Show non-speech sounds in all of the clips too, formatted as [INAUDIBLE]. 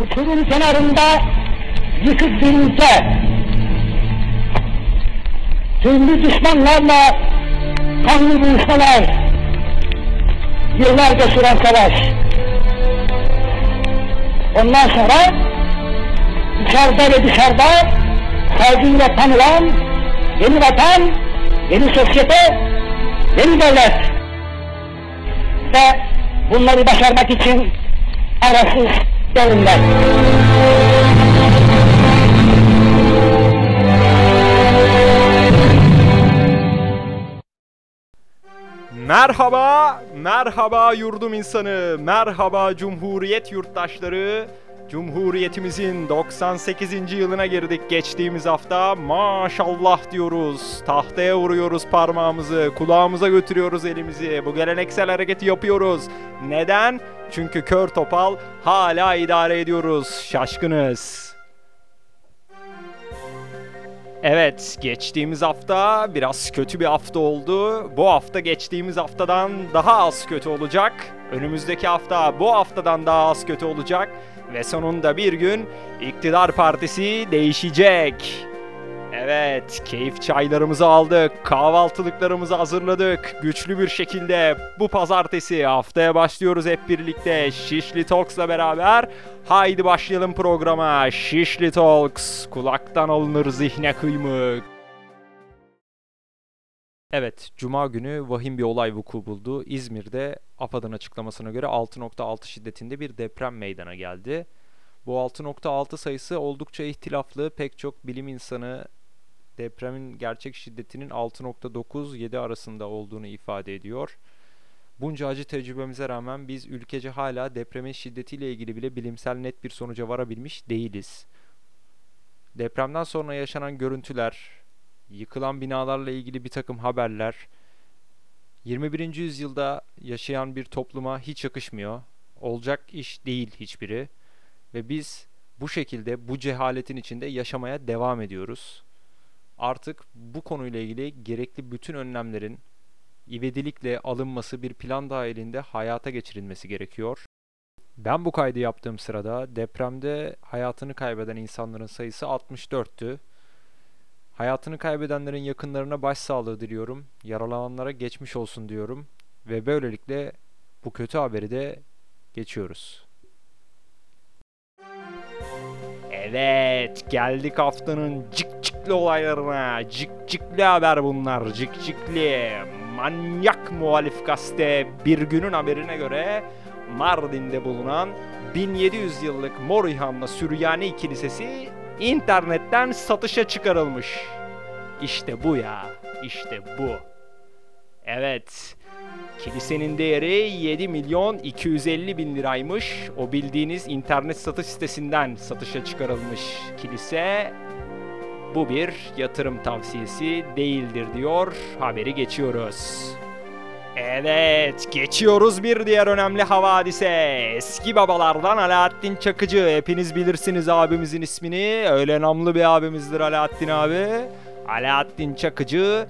uçurum kenarında yıkık bir ülke. Türlü düşmanlarla kanlı buluşmalar, yıllarca süren savaş. Ondan sonra içeride ve dışarıda saygıyla tanılan yeni vatan, yeni sosyete, yeni devlet. Ve bunları başarmak için arasız derinler. Merhaba, merhaba yurdum insanı, merhaba Cumhuriyet yurttaşları. Cumhuriyetimizin 98. yılına girdik geçtiğimiz hafta. Maşallah diyoruz. Tahtaya vuruyoruz parmağımızı, kulağımıza götürüyoruz elimizi. Bu geleneksel hareketi yapıyoruz. Neden? Çünkü kör topal hala idare ediyoruz. Şaşkınız. Evet, geçtiğimiz hafta biraz kötü bir hafta oldu. Bu hafta geçtiğimiz haftadan daha az kötü olacak. Önümüzdeki hafta bu haftadan daha az kötü olacak. Ve sonunda bir gün iktidar partisi değişecek. Evet, keyif çaylarımızı aldık, kahvaltılıklarımızı hazırladık. Güçlü bir şekilde bu pazartesi haftaya başlıyoruz hep birlikte Şişli Talks'la beraber. Haydi başlayalım programa. Şişli Talks, kulaktan alınır zihne kıymık. Evet, Cuma günü vahim bir olay vuku buldu. İzmir'de AFAD'ın açıklamasına göre 6.6 şiddetinde bir deprem meydana geldi. Bu 6.6 sayısı oldukça ihtilaflı. Pek çok bilim insanı depremin gerçek şiddetinin 6.9-7 arasında olduğunu ifade ediyor. Bunca acı tecrübemize rağmen biz ülkece hala depremin şiddetiyle ilgili bile bilimsel net bir sonuca varabilmiş değiliz. Depremden sonra yaşanan görüntüler, yıkılan binalarla ilgili bir takım haberler 21. yüzyılda yaşayan bir topluma hiç yakışmıyor. Olacak iş değil hiçbiri. Ve biz bu şekilde bu cehaletin içinde yaşamaya devam ediyoruz. Artık bu konuyla ilgili gerekli bütün önlemlerin ivedilikle alınması bir plan dahilinde hayata geçirilmesi gerekiyor. Ben bu kaydı yaptığım sırada depremde hayatını kaybeden insanların sayısı 64'tü. Hayatını kaybedenlerin yakınlarına başsağlığı diliyorum. Yaralananlara geçmiş olsun diyorum. Ve böylelikle bu kötü haberi de geçiyoruz. Evet, geldik haftanın cik cikli olaylarına. Cik cikli haber bunlar, cik cikli. Manyak muhalif gazete bir günün haberine göre Mardin'de bulunan 1700 yıllık Mor Süryani Kilisesi internetten satışa çıkarılmış. İşte bu ya, işte bu. Evet, Kilisenin değeri 7 milyon 250 bin liraymış. O bildiğiniz internet satış sitesinden satışa çıkarılmış kilise. Bu bir yatırım tavsiyesi değildir diyor. Haberi geçiyoruz. Evet, geçiyoruz bir diğer önemli havadise. Eski babalardan Alaaddin Çakıcı. Hepiniz bilirsiniz abimizin ismini. Öyle namlı bir abimizdir Alaaddin abi. Alaaddin Çakıcı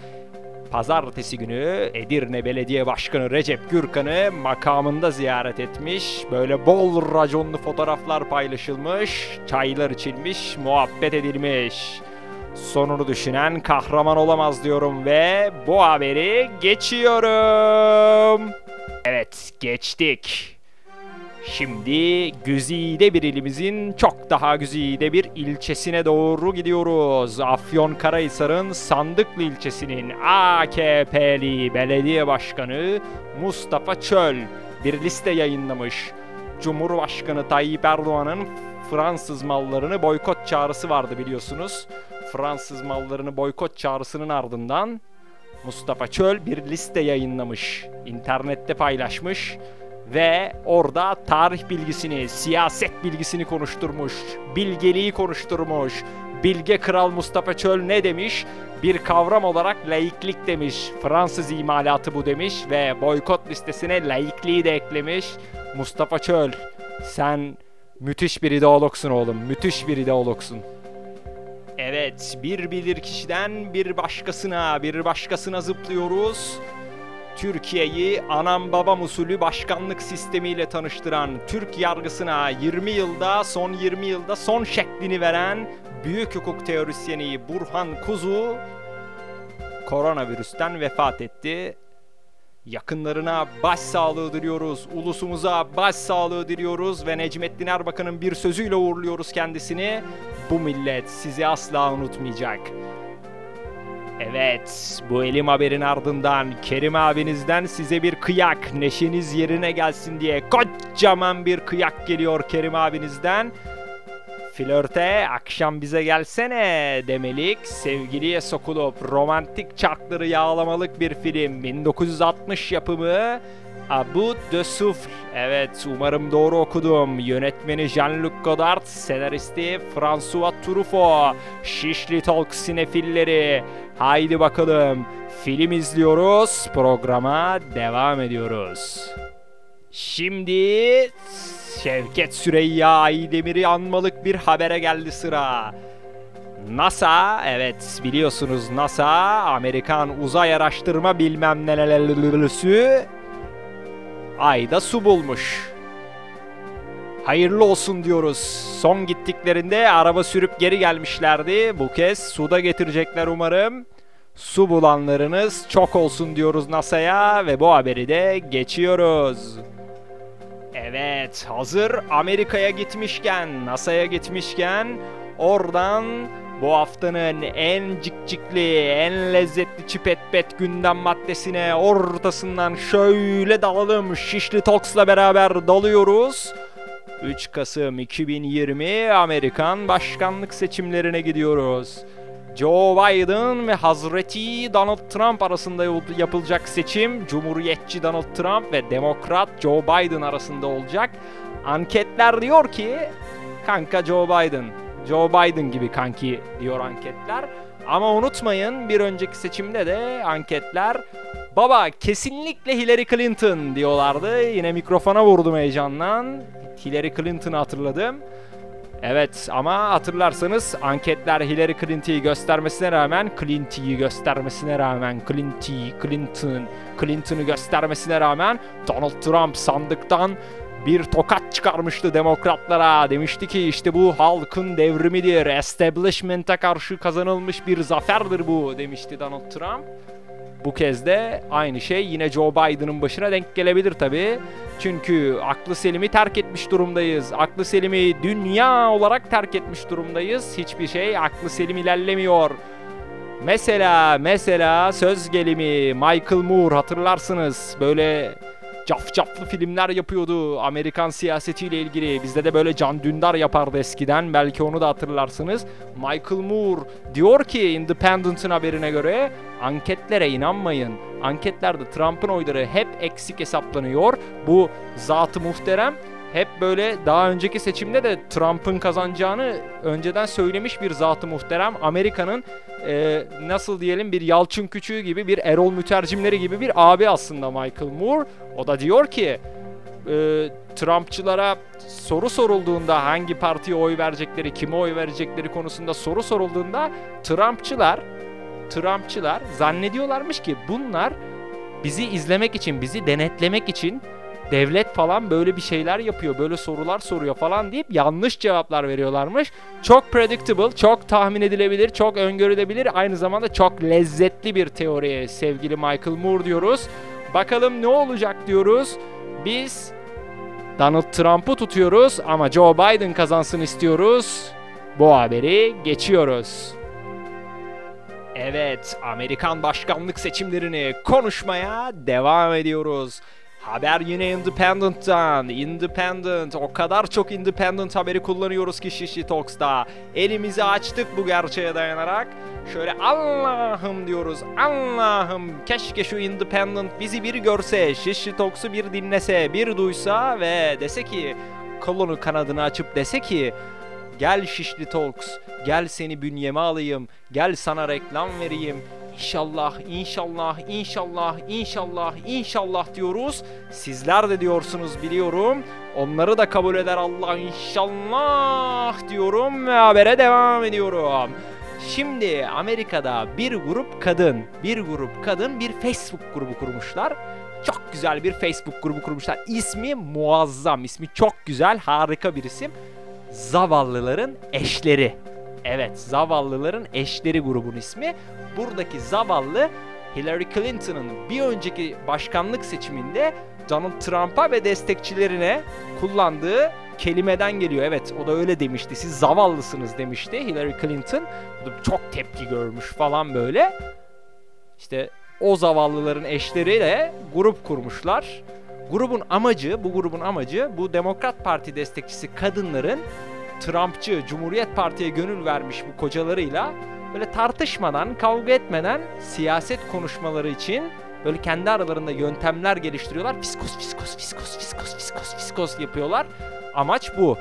Pazartesi günü Edirne Belediye Başkanı Recep Gürkan'ı makamında ziyaret etmiş. Böyle bol raconlu fotoğraflar paylaşılmış, çaylar içilmiş, muhabbet edilmiş. Sonunu düşünen kahraman olamaz diyorum ve bu haberi geçiyorum. Evet, geçtik. Şimdi güzide bir ilimizin çok daha güzide bir ilçesine doğru gidiyoruz. Afyonkarahisar'ın Sandıklı ilçesinin AKP'li belediye başkanı Mustafa Çöl bir liste yayınlamış. Cumhurbaşkanı Tayyip Erdoğan'ın Fransız mallarını boykot çağrısı vardı biliyorsunuz. Fransız mallarını boykot çağrısının ardından Mustafa Çöl bir liste yayınlamış. İnternette paylaşmış ve orada tarih bilgisini, siyaset bilgisini konuşturmuş, bilgeliği konuşturmuş. Bilge Kral Mustafa Çöl ne demiş? Bir kavram olarak laiklik demiş. Fransız imalatı bu demiş ve boykot listesine laikliği de eklemiş. Mustafa Çöl, sen müthiş bir ideologsun oğlum, müthiş bir ideologsun. Evet, bir bilir kişiden bir başkasına, bir başkasına zıplıyoruz. Türkiye'yi anam babam usulü başkanlık sistemiyle tanıştıran, Türk yargısına 20 yılda, son 20 yılda son şeklini veren büyük hukuk teorisyeni Burhan Kuzu koronavirüsten vefat etti. Yakınlarına başsağlığı diliyoruz, ulusumuza başsağlığı diliyoruz ve Necmettin Erbakan'ın bir sözüyle uğurluyoruz kendisini. Bu millet sizi asla unutmayacak. Evet, bu elim haberin ardından Kerim abinizden size bir kıyak, neşeniz yerine gelsin diye kocaman bir kıyak geliyor Kerim abinizden. Flörte akşam bize gelsene demelik, sevgiliye sokulup romantik çarkları yağlamalık bir film. 1960 yapımı Abu de Souffle. Evet umarım doğru okudum. Yönetmeni Jean-Luc Godard, senaristi François Truffaut. Şişli Talk sinefilleri. Haydi bakalım film izliyoruz, programa devam ediyoruz. Şimdi Şevket Süreyya Aydemir'i anmalık bir habere geldi sıra. NASA, evet biliyorsunuz NASA, Amerikan Uzay Araştırma bilmem nelerlüsü Ayda su bulmuş. Hayırlı olsun diyoruz. Son gittiklerinde araba sürüp geri gelmişlerdi. Bu kez suda getirecekler umarım. Su bulanlarınız çok olsun diyoruz NASA'ya ve bu haberi de geçiyoruz. Evet, hazır Amerika'ya gitmişken, NASA'ya gitmişken oradan bu haftanın en cikcikli, en lezzetli çipet pet gündem maddesine ortasından şöyle dalalım. Şişli Talks'la beraber dalıyoruz. 3 Kasım 2020 Amerikan başkanlık seçimlerine gidiyoruz. Joe Biden ve Hazreti Donald Trump arasında yapılacak seçim Cumhuriyetçi Donald Trump ve Demokrat Joe Biden arasında olacak. Anketler diyor ki kanka Joe Biden, Joe Biden gibi kanki diyor anketler. Ama unutmayın bir önceki seçimde de anketler baba kesinlikle Hillary Clinton diyorlardı. Yine mikrofona vurdum heyecandan. Hillary Clinton'ı hatırladım. Evet ama hatırlarsanız anketler Hillary Clinton'ı göstermesine rağmen Clinton'ı göstermesine rağmen Clinton, Clinton, Clinton'ı göstermesine rağmen Donald Trump sandıktan bir tokat çıkarmıştı demokratlara. Demişti ki işte bu halkın devrimidir. Establishment'a karşı kazanılmış bir zaferdir bu demişti Donald Trump. Bu kez de aynı şey yine Joe Biden'ın başına denk gelebilir tabi. Çünkü aklı selimi terk etmiş durumdayız. Aklı selimi dünya olarak terk etmiş durumdayız. Hiçbir şey aklı selim ilerlemiyor. Mesela mesela söz gelimi Michael Moore hatırlarsınız. Böyle cafcaflı filmler yapıyordu Amerikan siyasetiyle ilgili. Bizde de böyle Can Dündar yapardı eskiden. Belki onu da hatırlarsınız. Michael Moore diyor ki Independent'ın haberine göre anketlere inanmayın. Anketlerde Trump'ın oyları hep eksik hesaplanıyor. Bu zatı muhterem hep böyle daha önceki seçimde de Trump'ın kazanacağını önceden söylemiş bir zatı muhterem. Amerika'nın e, nasıl diyelim bir Yalçın Küçüğü gibi bir Erol Mütercimleri gibi bir abi aslında Michael Moore. O da diyor ki e, Trumpçılara soru sorulduğunda hangi partiye oy verecekleri, kime oy verecekleri konusunda soru sorulduğunda Trumpçılar Trumpçılar zannediyorlarmış ki bunlar bizi izlemek için, bizi denetlemek için devlet falan böyle bir şeyler yapıyor, böyle sorular soruyor falan deyip yanlış cevaplar veriyorlarmış. Çok predictable, çok tahmin edilebilir, çok öngörülebilir, aynı zamanda çok lezzetli bir teori sevgili Michael Moore diyoruz. Bakalım ne olacak diyoruz. Biz Donald Trump'ı tutuyoruz ama Joe Biden kazansın istiyoruz. Bu haberi geçiyoruz. Evet, Amerikan başkanlık seçimlerini konuşmaya devam ediyoruz. Haber yine Independent'tan. Independent. O kadar çok Independent haberi kullanıyoruz ki Şişli Talks'ta. Elimizi açtık bu gerçeğe dayanarak. Şöyle Allah'ım diyoruz. Allah'ım keşke şu Independent bizi bir görse. Şişli Talks'u bir dinlese, bir duysa ve dese ki kolunu kanadını açıp dese ki Gel Şişli Talks, gel seni bünyeme alayım, gel sana reklam vereyim. İnşallah, inşallah, inşallah, inşallah, inşallah diyoruz. Sizler de diyorsunuz biliyorum. Onları da kabul eder Allah inşallah diyorum ve habere devam ediyorum. Şimdi Amerika'da bir grup kadın, bir grup kadın bir Facebook grubu kurmuşlar. Çok güzel bir Facebook grubu kurmuşlar. İsmi muazzam, ismi çok güzel, harika bir isim. Zavallıların eşleri. Evet, zavallıların eşleri grubun ismi. Buradaki zavallı Hillary Clinton'ın bir önceki başkanlık seçiminde Donald Trump'a ve destekçilerine kullandığı kelimeden geliyor. Evet o da öyle demişti. Siz zavallısınız demişti Hillary Clinton. Çok tepki görmüş falan böyle. İşte o zavallıların eşleri de grup kurmuşlar. Grubun amacı, bu grubun amacı bu Demokrat Parti destekçisi kadınların Trumpçı, Cumhuriyet Parti'ye gönül vermiş bu kocalarıyla böyle tartışmadan, kavga etmeden siyaset konuşmaları için böyle kendi aralarında yöntemler geliştiriyorlar. Fiskos, fiskos, fiskos, fiskos, fiskos, fiskos yapıyorlar. Amaç bu.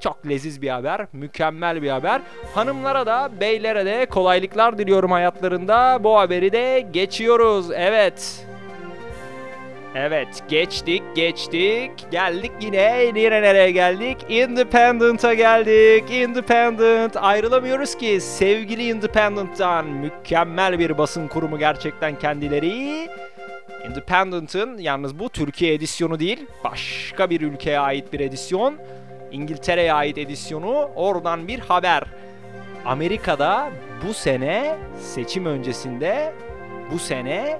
Çok leziz bir haber, mükemmel bir haber. Hanımlara da, beylere de kolaylıklar diliyorum hayatlarında. Bu haberi de geçiyoruz. Evet. Evet, geçtik, geçtik. Geldik yine. Yine nereye geldik? Independent'a geldik. Independent. Ayrılamıyoruz ki sevgili Independent'tan. Mükemmel bir basın kurumu gerçekten kendileri. Independent'ın yalnız bu Türkiye edisyonu değil, başka bir ülkeye ait bir edisyon. İngiltere'ye ait edisyonu. Oradan bir haber. Amerika'da bu sene seçim öncesinde bu sene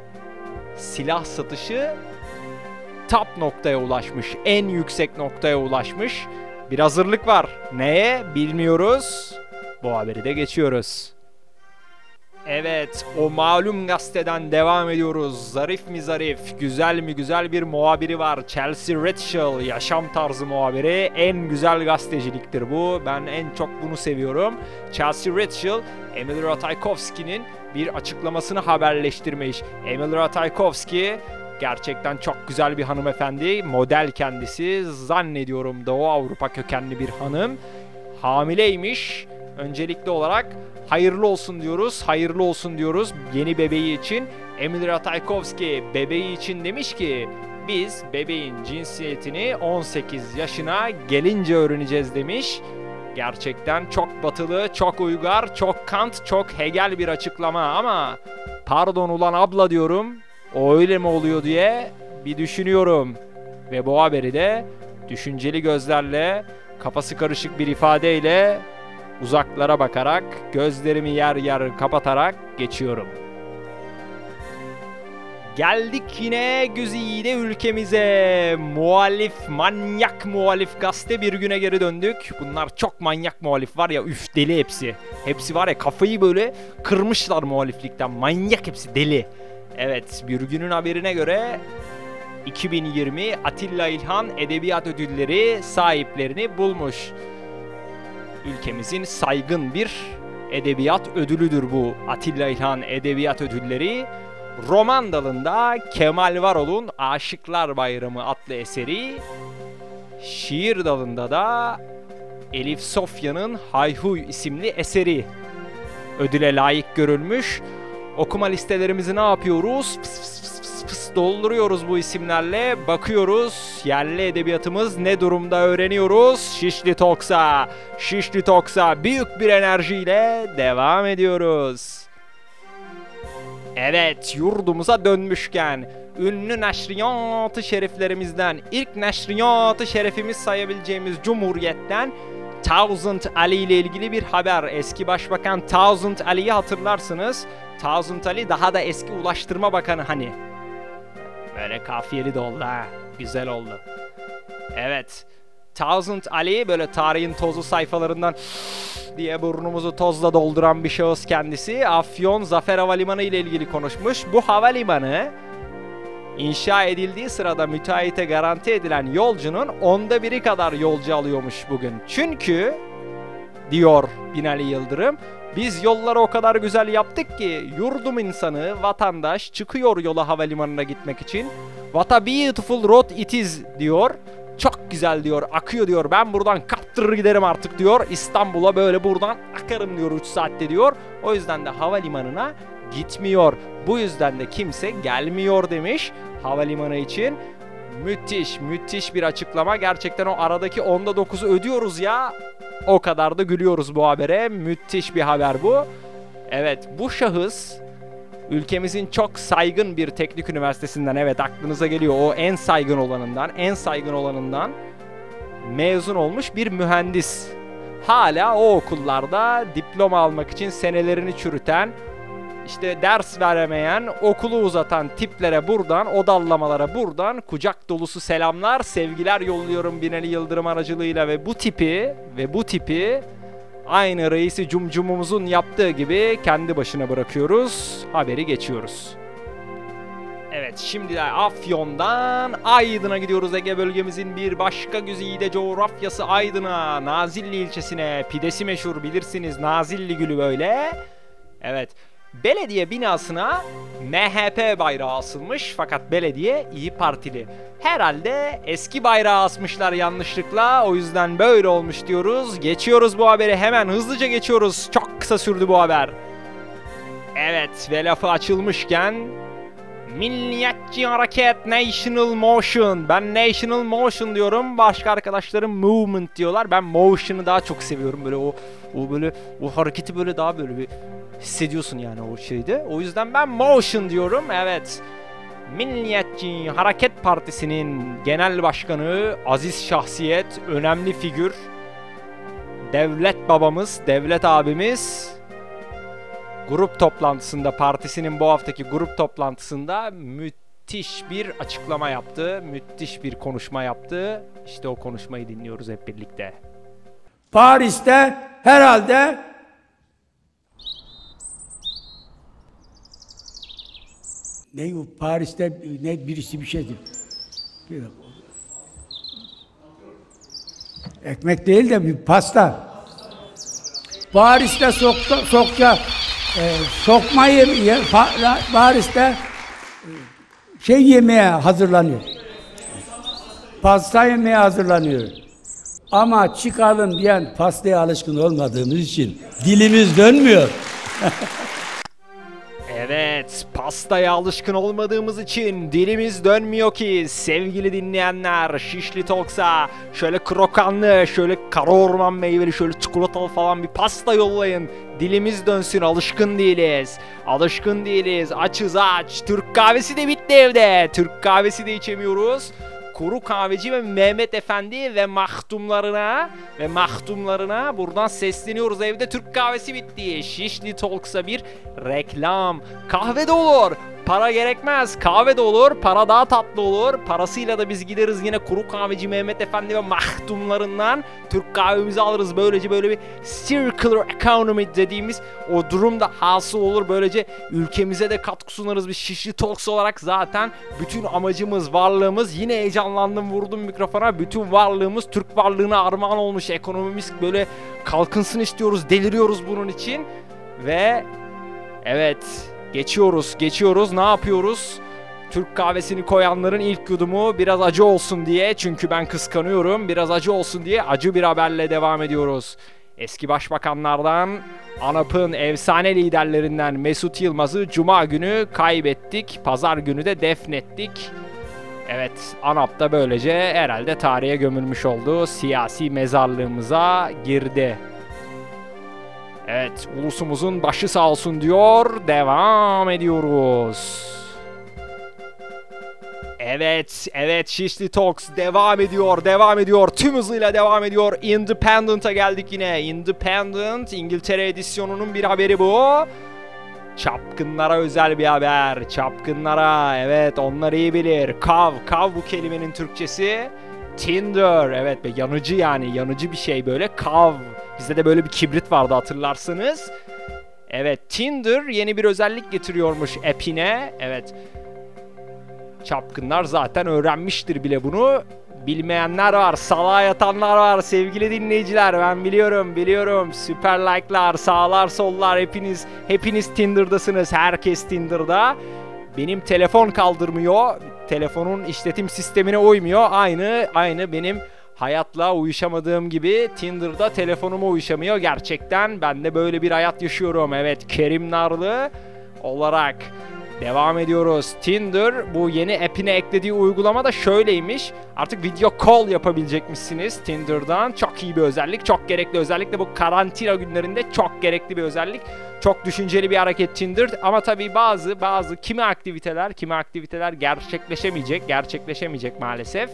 silah satışı top noktaya ulaşmış. En yüksek noktaya ulaşmış. Bir hazırlık var. Neye? Bilmiyoruz. Bu haberi de geçiyoruz. Evet, o malum gazeteden devam ediyoruz. Zarif mi zarif, güzel mi güzel bir muhabiri var. Chelsea Redshall, yaşam tarzı muhabiri. En güzel gazeteciliktir bu. Ben en çok bunu seviyorum. Chelsea Redshall, Emil Ratajkowski'nin bir açıklamasını haberleştirmiş. Emil Ratajkowski gerçekten çok güzel bir hanımefendi. Model kendisi. Zannediyorum Doğu Avrupa kökenli bir hanım. Hamileymiş. Öncelikli olarak hayırlı olsun diyoruz. Hayırlı olsun diyoruz yeni bebeği için. Emil Ratajkowski bebeği için demiş ki biz bebeğin cinsiyetini 18 yaşına gelince öğreneceğiz demiş. Gerçekten çok batılı, çok uygar, çok Kant, çok Hegel bir açıklama ama pardon ulan abla diyorum. O öyle mi oluyor diye bir düşünüyorum. Ve bu haberi de düşünceli gözlerle, kafası karışık bir ifadeyle uzaklara bakarak, gözlerimi yer yer kapatarak geçiyorum. Geldik yine güzide ülkemize. Muhalif, manyak muhalif gazete bir güne geri döndük. Bunlar çok manyak muhalif var ya üf deli hepsi. Hepsi var ya kafayı böyle kırmışlar muhaliflikten. Manyak hepsi deli. Evet bir günün haberine göre 2020 Atilla İlhan Edebiyat Ödülleri sahiplerini bulmuş. Ülkemizin saygın bir edebiyat ödülüdür bu Atilla İlhan Edebiyat Ödülleri. Roman dalında Kemal Varol'un Aşıklar Bayramı adlı eseri, şiir dalında da Elif Sofya'nın Hayhuy isimli eseri ödüle layık görülmüş. Okuma listelerimizi ne yapıyoruz? Pıs pıs pıs pıs pıs dolduruyoruz bu isimlerle. Bakıyoruz yerli edebiyatımız ne durumda öğreniyoruz. Şişli Toksa, Şişli Toksa büyük bir enerjiyle devam ediyoruz. Evet yurdumuza dönmüşken ünlü neşriyat-ı şeriflerimizden ilk neşriyat-ı şerefimiz sayabileceğimiz Cumhuriyet'ten Thousand Ali ile ilgili bir haber. Eski Başbakan Thousand Ali'yi hatırlarsınız. Thousand Ali daha da eski Ulaştırma Bakanı hani. Böyle kafiyeli de oldu ha. Güzel oldu. Evet. Thousand Ali böyle tarihin tozlu sayfalarından [SNIFFS] diye burnumuzu tozla dolduran bir şahıs kendisi. Afyon Zafer Havalimanı ile ilgili konuşmuş. Bu havalimanı inşa edildiği sırada müteahhite garanti edilen yolcunun onda biri kadar yolcu alıyormuş bugün. Çünkü diyor Binali Yıldırım. Biz yolları o kadar güzel yaptık ki yurdum insanı, vatandaş çıkıyor yola havalimanına gitmek için. What a beautiful road it is diyor. Çok güzel diyor, akıyor diyor. Ben buradan kaptırır giderim artık diyor. İstanbul'a böyle buradan akarım diyor 3 saatte diyor. O yüzden de havalimanına gitmiyor. Bu yüzden de kimse gelmiyor demiş havalimanı için. Müthiş, müthiş bir açıklama. Gerçekten o aradaki onda 9'u ödüyoruz ya. O kadar da gülüyoruz bu habere. Müthiş bir haber bu. Evet bu şahıs ülkemizin çok saygın bir teknik üniversitesinden evet aklınıza geliyor o en saygın olanından en saygın olanından mezun olmuş bir mühendis. Hala o okullarda diploma almak için senelerini çürüten işte ders veremeyen, okulu uzatan tiplere buradan, o dallamalara buradan kucak dolusu selamlar, sevgiler yolluyorum Binali Yıldırım aracılığıyla ve bu tipi ve bu tipi aynı reisi cumcumumuzun yaptığı gibi kendi başına bırakıyoruz. Haberi geçiyoruz. Evet şimdi de Afyon'dan Aydın'a gidiyoruz Ege bölgemizin bir başka güzide coğrafyası Aydın'a. Nazilli ilçesine pidesi meşhur bilirsiniz Nazilli gülü böyle. Evet belediye binasına MHP bayrağı asılmış fakat belediye iyi Partili. Herhalde eski bayrağı asmışlar yanlışlıkla o yüzden böyle olmuş diyoruz. Geçiyoruz bu haberi hemen hızlıca geçiyoruz. Çok kısa sürdü bu haber. Evet ve lafı açılmışken Milliyetçi Hareket National Motion. Ben National Motion diyorum. Başka arkadaşlarım Movement diyorlar. Ben Motion'ı daha çok seviyorum. Böyle o o böyle o hareketi böyle daha böyle bir hissediyorsun yani o şeyde. O yüzden ben Motion diyorum. Evet. Milliyetçi Hareket Partisi'nin genel başkanı, aziz şahsiyet, önemli figür, devlet babamız, devlet abimiz grup toplantısında partisinin bu haftaki grup toplantısında müthiş bir açıklama yaptı. Müthiş bir konuşma yaptı. İşte o konuşmayı dinliyoruz hep birlikte. Paris'te herhalde ne Paris'te ne birisi bir şeydi. Ekmek değil de bir pasta. Paris'te sokta, sokça e, sokma yeme, ye, Pa- Paris'te e, şey yemeye hazırlanıyor. Pasta yemeye hazırlanıyor. Ama çıkalım diyen pastaya alışkın olmadığımız için dilimiz dönmüyor. [LAUGHS] Evet, pastaya alışkın olmadığımız için dilimiz dönmüyor ki sevgili dinleyenler. Şişli Talks'a şöyle krokanlı, şöyle kara orman meyveli, şöyle çikolatalı falan bir pasta yollayın. Dilimiz dönsün, alışkın değiliz. Alışkın değiliz, açız aç. Türk kahvesi de bitti evde. Türk kahvesi de içemiyoruz. Kuru Kahveci ve Mehmet Efendi ve mahdumlarına ve mahdumlarına buradan sesleniyoruz. Evde Türk kahvesi bitti. Şişli Talks'a bir reklam. Kahve de olur. Para gerekmez. Kahve de olur. Para daha tatlı olur. Parasıyla da biz gideriz yine Kuru Kahveci Mehmet Efendi ve mahdumlarından Türk kahvemizi alırız. Böylece böyle bir circular economy dediğimiz o durum da hasıl olur. Böylece ülkemize de katkı sunarız. Biz Şişli Talks olarak zaten bütün amacımız, varlığımız yine heyecanlandım vurdum mikrofona. Bütün varlığımız Türk varlığına armağan olmuş. Ekonomimiz böyle kalkınsın istiyoruz. Deliriyoruz bunun için. Ve evet geçiyoruz, geçiyoruz. Ne yapıyoruz? Türk kahvesini koyanların ilk yudumu biraz acı olsun diye çünkü ben kıskanıyorum. Biraz acı olsun diye acı bir haberle devam ediyoruz. Eski başbakanlardan ANAP'ın efsane liderlerinden Mesut Yılmaz'ı cuma günü kaybettik. Pazar günü de defnettik. Evet ANAP da böylece herhalde tarihe gömülmüş oldu. Siyasi mezarlığımıza girdi. Evet ulusumuzun başı sağ olsun diyor. Devam ediyoruz. Evet, evet Şişli Talks devam ediyor, devam ediyor. Tüm hızıyla devam ediyor. Independent'a geldik yine. Independent, İngiltere edisyonunun bir haberi bu. Çapkınlara özel bir haber. Çapkınlara, evet onlar iyi bilir. Kav, kav bu kelimenin Türkçesi. Tinder, evet be yanıcı yani, yanıcı bir şey böyle. Kav, bizde de böyle bir kibrit vardı hatırlarsınız. Evet, Tinder yeni bir özellik getiriyormuş app'ine. Evet, Çapkınlar zaten öğrenmiştir bile bunu. Bilmeyenler var, salağa yatanlar var sevgili dinleyiciler. Ben biliyorum, biliyorum. Süper like'lar, sağlar, sollar hepiniz hepiniz Tinder'dasınız. Herkes Tinder'da. Benim telefon kaldırmıyor. Telefonun işletim sistemine uymuyor. Aynı aynı benim hayatla uyuşamadığım gibi Tinder'da telefonuma uyuşamıyor. Gerçekten ben de böyle bir hayat yaşıyorum. Evet, Kerim Narlı olarak Devam ediyoruz. Tinder bu yeni app'ine eklediği uygulama da şöyleymiş. Artık video call yapabilecekmişsiniz Tinder'dan. Çok iyi bir özellik, çok gerekli özellikle bu karantina günlerinde çok gerekli bir özellik. Çok düşünceli bir hareket Tinder ama tabii bazı bazı kimi aktiviteler, kimi aktiviteler gerçekleşemeyecek, gerçekleşemeyecek maalesef.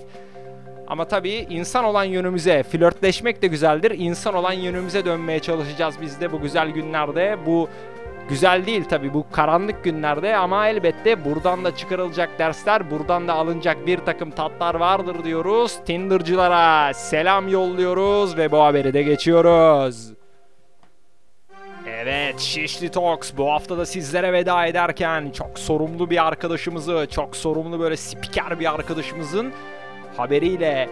Ama tabii insan olan yönümüze, flörtleşmek de güzeldir. İnsan olan yönümüze dönmeye çalışacağız biz de bu güzel günlerde. Bu güzel değil tabii bu karanlık günlerde ama elbette buradan da çıkarılacak dersler, buradan da alınacak bir takım tatlar vardır diyoruz. Tinder'cılara selam yolluyoruz ve bu haberi de geçiyoruz. Evet Şişli Talks bu hafta da sizlere veda ederken çok sorumlu bir arkadaşımızı, çok sorumlu böyle spiker bir arkadaşımızın haberiyle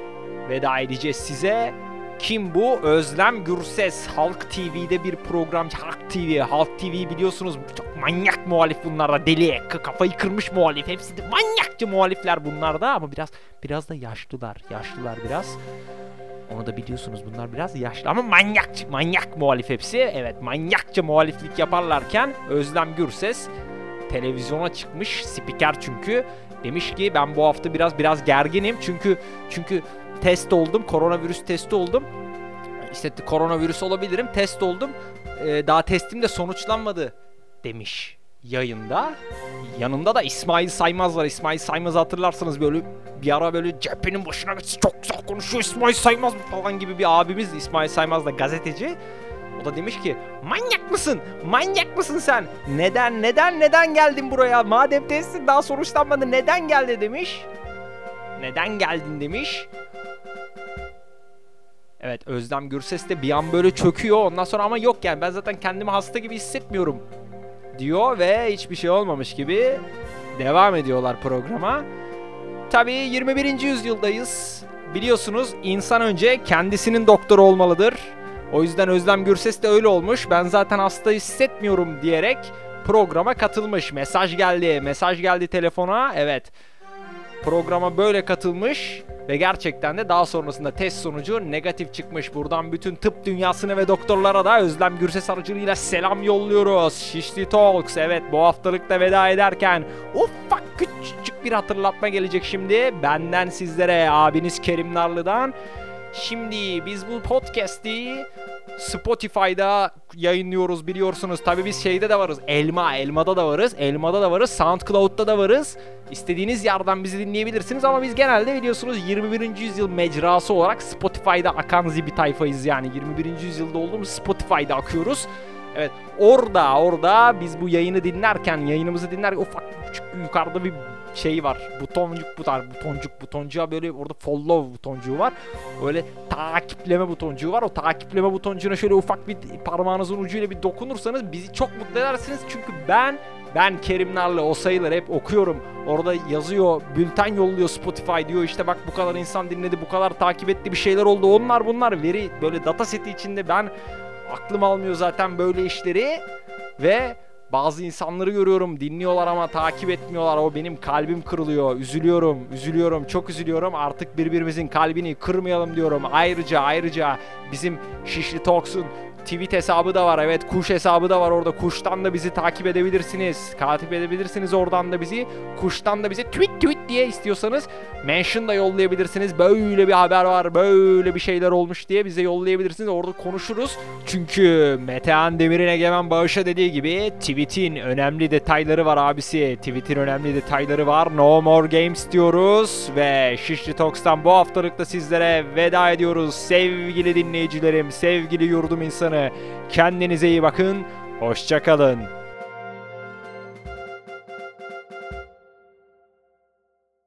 veda edeceğiz size. Kim bu? Özlem Gürses. Halk TV'de bir programcı. Halk TV. Halk TV biliyorsunuz çok manyak muhalif bunlar da deli. Kafayı kırmış muhalif. Hepsi de manyakça muhalifler bunlar da ama biraz biraz da yaşlılar. Yaşlılar biraz. Onu da biliyorsunuz bunlar biraz yaşlı ama manyak manyak muhalif hepsi. Evet manyakça muhaliflik yaparlarken Özlem Gürses televizyona çıkmış spiker çünkü demiş ki ben bu hafta biraz biraz gerginim. Çünkü çünkü test oldum koronavirüs testi oldum. İşte koronavirüs olabilirim. Test oldum. Ee, daha testim de sonuçlanmadı demiş yayında. Yanında da İsmail Saymaz var. İsmail Saymaz'ı hatırlarsınız böyle bir ara böyle cephenin başına geçse çok güzel konuşuyor. İsmail Saymaz falan gibi bir abimiz. İsmail Saymaz da gazeteci o da demiş ki manyak mısın? Manyak mısın sen? Neden neden neden geldin buraya? Madem testin daha sonuçlanmadı neden geldi demiş. Neden geldin demiş. Evet Özlem Gürses de bir an böyle çöküyor ondan sonra ama yok yani ben zaten kendimi hasta gibi hissetmiyorum diyor ve hiçbir şey olmamış gibi devam ediyorlar programa. Tabii 21. yüzyıldayız. Biliyorsunuz insan önce kendisinin doktoru olmalıdır. O yüzden Özlem Gürses de öyle olmuş. Ben zaten hasta hissetmiyorum diyerek programa katılmış. Mesaj geldi. Mesaj geldi telefona. Evet. Programa böyle katılmış ve gerçekten de daha sonrasında test sonucu negatif çıkmış. Buradan bütün tıp dünyasına ve doktorlara da Özlem Gürses aracılığıyla selam yolluyoruz. Şişli Talks evet bu haftalık da veda ederken ufak küçücük bir hatırlatma gelecek şimdi. Benden sizlere abiniz Kerim Narlı'dan. Şimdi biz bu podcast'i Spotify'da yayınlıyoruz biliyorsunuz. Tabii biz şeyde de varız. Elma, Elma'da da varız. Elma'da da varız. SoundCloud'da da varız. İstediğiniz yerden bizi dinleyebilirsiniz ama biz genelde biliyorsunuz 21. yüzyıl mecrası olarak Spotify'da akan bir tayfayız yani. 21. yüzyılda olduğumuz Spotify'da akıyoruz. Evet orada orada biz bu yayını dinlerken yayınımızı dinlerken ufak küçük yukarıda bir şey var. Butoncuk butar butoncuk butoncuğa böyle orada follow butoncuğu var. Öyle takipleme butoncuğu var. O takipleme butoncuğuna şöyle ufak bir parmağınızın ucuyla bir dokunursanız bizi çok mutlu edersiniz. Çünkü ben ben Kerim Narlı o sayıları hep okuyorum. Orada yazıyor, bülten yolluyor Spotify diyor işte bak bu kadar insan dinledi, bu kadar takip etti bir şeyler oldu. Onlar bunlar veri böyle data seti içinde ben aklım almıyor zaten böyle işleri ve bazı insanları görüyorum dinliyorlar ama takip etmiyorlar. O benim kalbim kırılıyor. Üzülüyorum, üzülüyorum, çok üzülüyorum. Artık birbirimizin kalbini kırmayalım diyorum. Ayrıca ayrıca bizim Şişli Talks'un tweet hesabı da var. Evet kuş hesabı da var orada. Kuştan da bizi takip edebilirsiniz. Takip edebilirsiniz oradan da bizi. Kuştan da bizi tweet tweet diye istiyorsanız mention da yollayabilirsiniz. Böyle bir haber var. Böyle bir şeyler olmuş diye bize yollayabilirsiniz. Orada konuşuruz. Çünkü Metehan Demir'in Egemen Bağış'a dediği gibi tweet'in önemli detayları var abisi. Tweet'in önemli detayları var. No more games diyoruz. Ve Şişli Talks'tan bu haftalık da sizlere veda ediyoruz. Sevgili dinleyicilerim, sevgili yurdum insanı. Kendinize iyi bakın. Hoşçakalın.